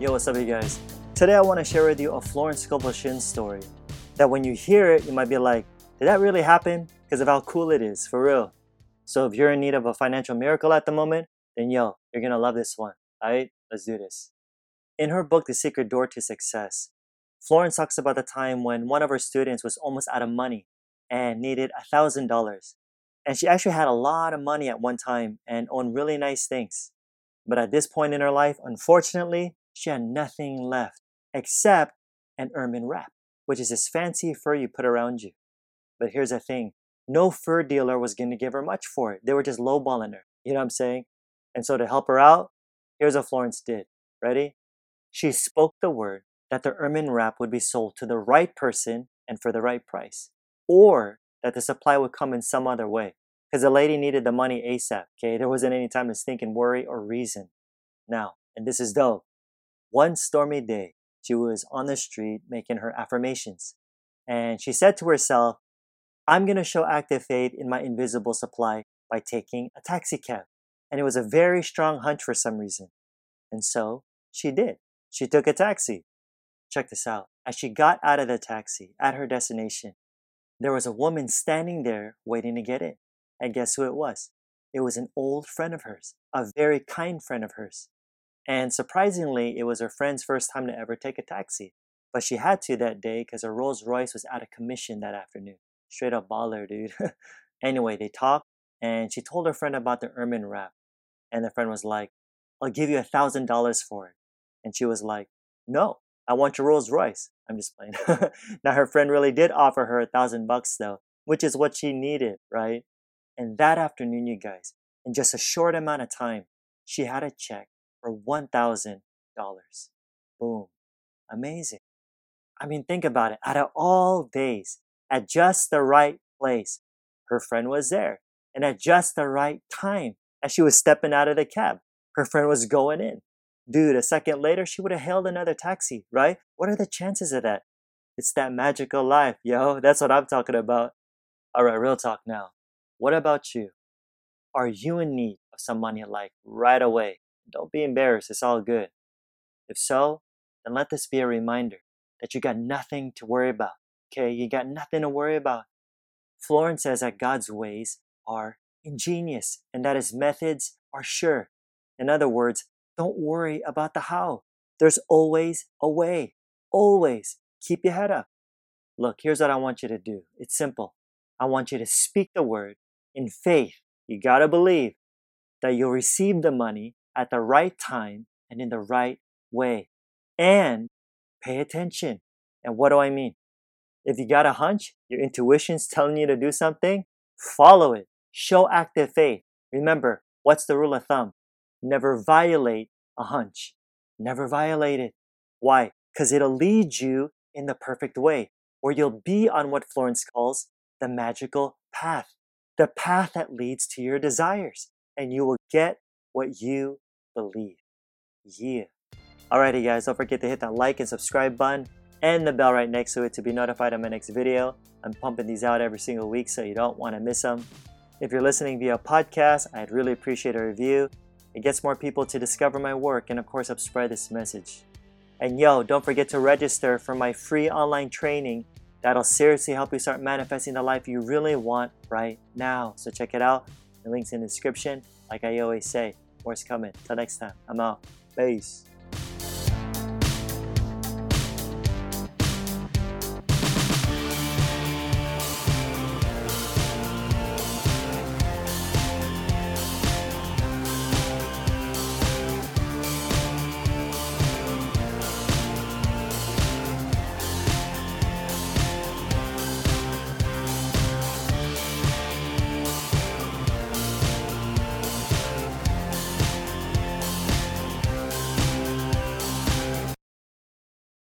Yo, what's up, you guys? Today I want to share with you a Florence Shinn story. That when you hear it, you might be like, did that really happen? Because of how cool it is, for real. So if you're in need of a financial miracle at the moment, then yo, you're gonna love this one. Alright, let's do this. In her book, The Secret Door to Success, Florence talks about the time when one of her students was almost out of money and needed a thousand dollars. And she actually had a lot of money at one time and owned really nice things. But at this point in her life, unfortunately, she had nothing left except an ermine wrap, which is this fancy fur you put around you. But here's the thing no fur dealer was going to give her much for it. They were just lowballing her. You know what I'm saying? And so to help her out, here's what Florence did. Ready? She spoke the word that the ermine wrap would be sold to the right person and for the right price, or that the supply would come in some other way. Because the lady needed the money ASAP, okay? There wasn't any time to think and worry or reason. Now, and this is dope. One stormy day, she was on the street making her affirmations. And she said to herself, I'm going to show active faith in my invisible supply by taking a taxi cab. And it was a very strong hunch for some reason. And so she did. She took a taxi. Check this out. As she got out of the taxi at her destination, there was a woman standing there waiting to get in. And guess who it was? It was an old friend of hers, a very kind friend of hers. And surprisingly, it was her friend's first time to ever take a taxi. But she had to that day because her Rolls Royce was out of commission that afternoon. Straight up baller, dude. anyway, they talked and she told her friend about the ermine wrap. And the friend was like, I'll give you a thousand dollars for it. And she was like, No, I want your Rolls Royce. I'm just playing. now her friend really did offer her a thousand bucks though, which is what she needed, right? And that afternoon, you guys, in just a short amount of time, she had a check for $1,000. Boom. Amazing. I mean, think about it. Out of all days, at just the right place, her friend was there. And at just the right time, as she was stepping out of the cab, her friend was going in. Dude, a second later, she would have hailed another taxi, right? What are the chances of that? It's that magical life, yo. That's what I'm talking about. All right, real talk now. What about you? Are you in need of some money like right away? Don't be embarrassed, it's all good. If so, then let this be a reminder that you got nothing to worry about. Okay, you got nothing to worry about. Florence says that God's ways are ingenious and that his methods are sure. In other words, don't worry about the how. There's always a way. Always. Keep your head up. Look, here's what I want you to do. It's simple. I want you to speak the word in faith. You gotta believe that you'll receive the money at the right time and in the right way. And pay attention. And what do I mean? If you got a hunch, your intuition's telling you to do something, follow it. Show active faith. Remember, what's the rule of thumb? Never violate a hunch. Never violate it. Why? Because it'll lead you in the perfect way, where you'll be on what Florence calls the magical path, the path that leads to your desires, and you will get what you believe. Yeah. Alrighty guys, don't forget to hit that like and subscribe button and the bell right next to it to be notified of my next video. I'm pumping these out every single week so you don't want to miss them. If you're listening via podcast, I'd really appreciate a review. It gets more people to discover my work and of course help spread this message. And yo, don't forget to register for my free online training that'll seriously help you start manifesting the life you really want right now. So check it out. The link's in the description. Like I always say, More's coming. Till next time, I'm out. Peace.